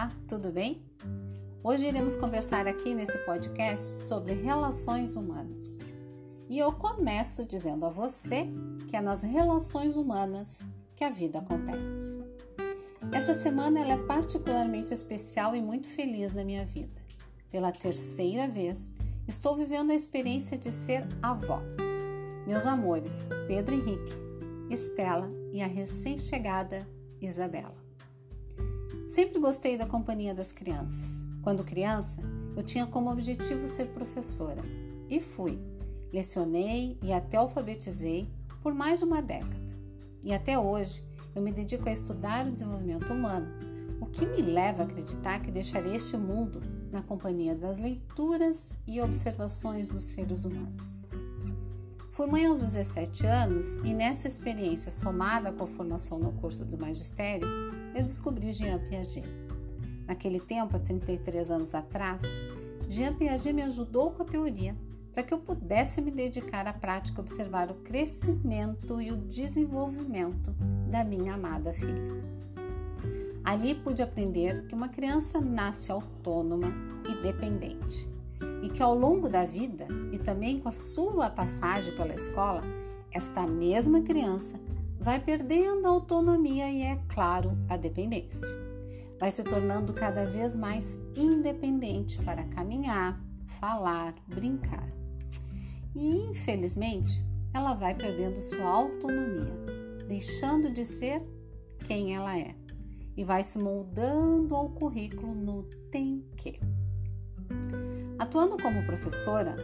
Olá, tudo bem? Hoje iremos conversar aqui nesse podcast sobre relações humanas. E eu começo dizendo a você que é nas relações humanas que a vida acontece. Essa semana ela é particularmente especial e muito feliz na minha vida. Pela terceira vez, estou vivendo a experiência de ser avó. Meus amores, Pedro Henrique, Estela e a recém-chegada Isabela. Sempre gostei da companhia das crianças. Quando criança, eu tinha como objetivo ser professora e fui. Lecionei e até alfabetizei por mais de uma década. E até hoje eu me dedico a estudar o desenvolvimento humano, o que me leva a acreditar que deixarei este mundo na companhia das leituras e observações dos seres humanos. Fui mãe aos 17 anos e nessa experiência, somada com a formação no curso do magistério, eu descobri Jean Piaget. Naquele tempo, há 33 anos atrás, Jean Piaget me ajudou com a teoria para que eu pudesse me dedicar à prática observar o crescimento e o desenvolvimento da minha amada filha. Ali pude aprender que uma criança nasce autônoma e dependente e que ao longo da vida e também com a sua passagem pela escola, esta mesma criança vai perdendo a autonomia e, é claro, a dependência. Vai se tornando cada vez mais independente para caminhar, falar, brincar. E, infelizmente, ela vai perdendo sua autonomia, deixando de ser quem ela é e vai se moldando ao currículo no tem que. Atuando como professora,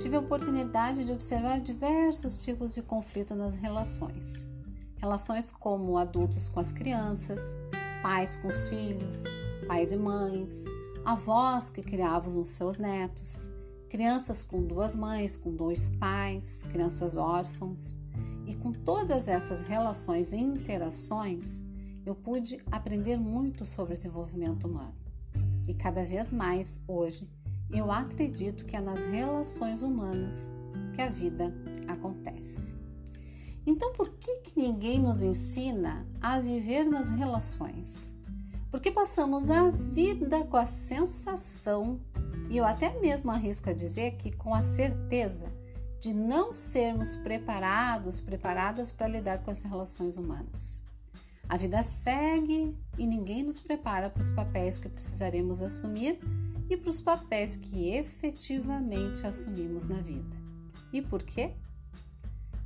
tive a oportunidade de observar diversos tipos de conflito nas relações. Relações como adultos com as crianças, pais com os filhos, pais e mães, avós que criavam os seus netos, crianças com duas mães, com dois pais, crianças órfãos. E com todas essas relações e interações, eu pude aprender muito sobre o desenvolvimento humano. E cada vez mais hoje eu acredito que é nas relações humanas que a vida acontece. Então, por que, que ninguém nos ensina a viver nas relações? Porque passamos a vida com a sensação, e eu até mesmo arrisco a dizer que com a certeza de não sermos preparados, preparadas para lidar com as relações humanas. A vida segue e ninguém nos prepara para os papéis que precisaremos assumir e para os papéis que efetivamente assumimos na vida. E por quê?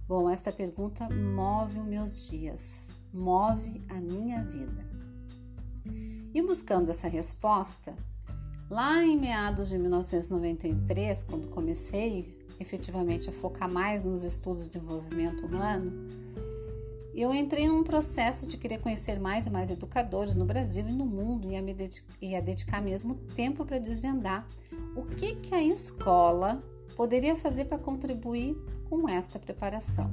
Bom, esta pergunta move os meus dias, move a minha vida. E buscando essa resposta, lá em meados de 1993, quando comecei efetivamente a focar mais nos estudos de desenvolvimento humano, eu entrei num processo de querer conhecer mais e mais educadores no Brasil e no mundo e a, me e a dedicar mesmo tempo para desvendar o que, que a escola poderia fazer para contribuir com esta preparação.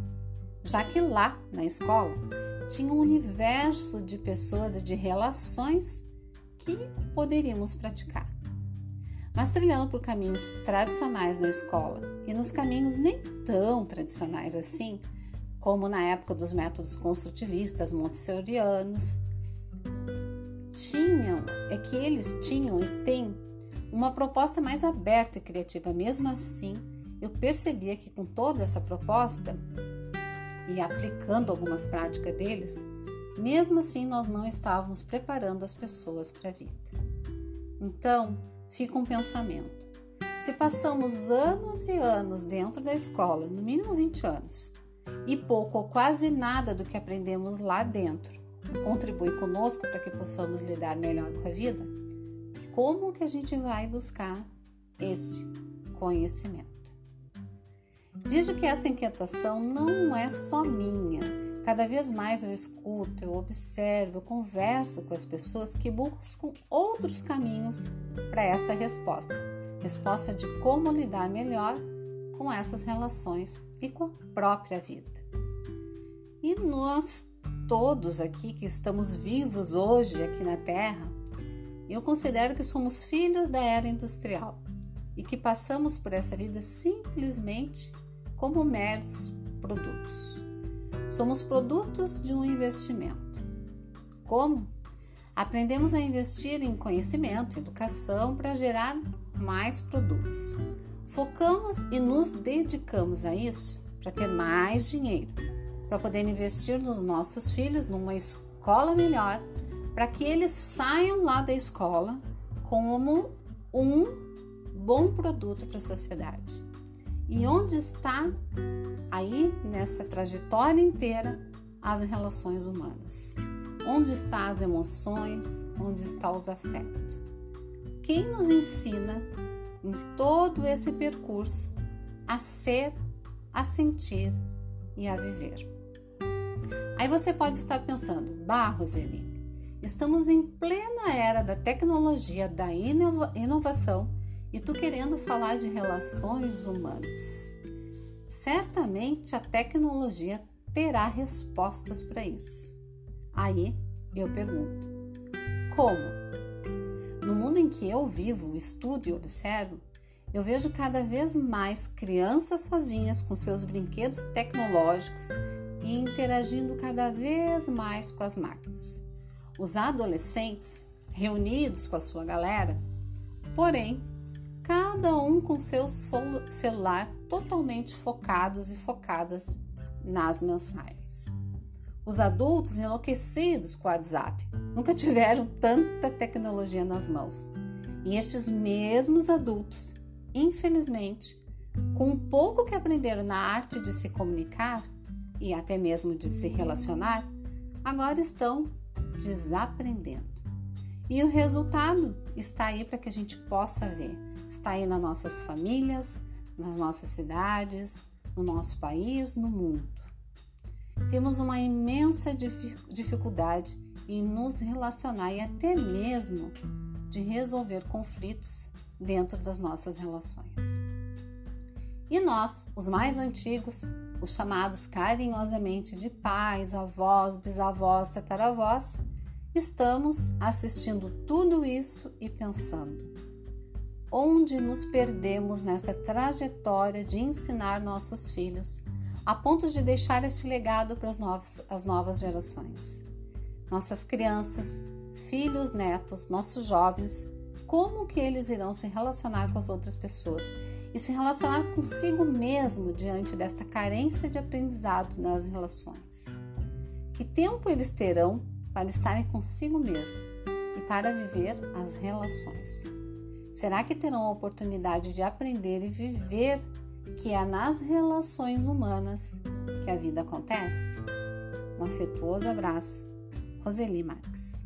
Já que lá, na escola, tinha um universo de pessoas e de relações que poderíamos praticar. Mas trilhando por caminhos tradicionais na escola e nos caminhos nem tão tradicionais assim, como na época dos métodos construtivistas montessorianos, tinham, é que eles tinham e têm uma proposta mais aberta e criativa. Mesmo assim, eu percebia que com toda essa proposta e aplicando algumas práticas deles, mesmo assim nós não estávamos preparando as pessoas para a vida. Então, fica um pensamento. Se passamos anos e anos dentro da escola, no mínimo 20 anos, e pouco ou quase nada do que aprendemos lá dentro contribui conosco para que possamos lidar melhor com a vida, como que a gente vai buscar esse conhecimento? Vejo que essa inquietação não é só minha. Cada vez mais eu escuto, eu observo, eu converso com as pessoas que buscam outros caminhos para esta resposta. Resposta de como lidar melhor com essas relações e com a própria vida. E nós todos aqui que estamos vivos hoje aqui na Terra, eu considero que somos filhos da era industrial e que passamos por essa vida simplesmente como meros produtos. Somos produtos de um investimento. Como? Aprendemos a investir em conhecimento, educação para gerar mais produtos. Focamos e nos dedicamos a isso para ter mais dinheiro, para poder investir nos nossos filhos numa escola melhor, para que eles saiam lá da escola como um bom produto para a sociedade. E onde está aí nessa trajetória inteira as relações humanas? Onde estão as emoções? Onde estão os afetos? Quem nos ensina em todo esse percurso a ser, a sentir e a viver? Aí você pode estar pensando, bah, Roseli, estamos em plena era da tecnologia, da inovação e tu querendo falar de relações humanas. Certamente a tecnologia terá respostas para isso. Aí eu pergunto: como? No mundo em que eu vivo, estudo e observo, eu vejo cada vez mais crianças sozinhas com seus brinquedos tecnológicos e interagindo cada vez mais com as máquinas. Os adolescentes reunidos com a sua galera, porém, cada um com seu celular totalmente focados e focadas nas mensagens. Os adultos enlouquecidos com o WhatsApp nunca tiveram tanta tecnologia nas mãos. E estes mesmos adultos, infelizmente, com o pouco que aprenderam na arte de se comunicar e até mesmo de se relacionar, agora estão desaprendendo. E o resultado está aí para que a gente possa ver. Está aí nas nossas famílias, nas nossas cidades, no nosso país, no mundo temos uma imensa dificuldade em nos relacionar e até mesmo de resolver conflitos dentro das nossas relações. E nós, os mais antigos, os chamados carinhosamente de pais, avós, bisavós, tataravós, estamos assistindo tudo isso e pensando: onde nos perdemos nessa trajetória de ensinar nossos filhos a ponto de deixar este legado para as novas, as novas gerações. Nossas crianças, filhos, netos, nossos jovens, como que eles irão se relacionar com as outras pessoas e se relacionar consigo mesmo diante desta carência de aprendizado nas relações. Que tempo eles terão para estarem consigo mesmo e para viver as relações? Será que terão a oportunidade de aprender e viver que é nas relações humanas que a vida acontece. Um afetuoso abraço, Roseli Max.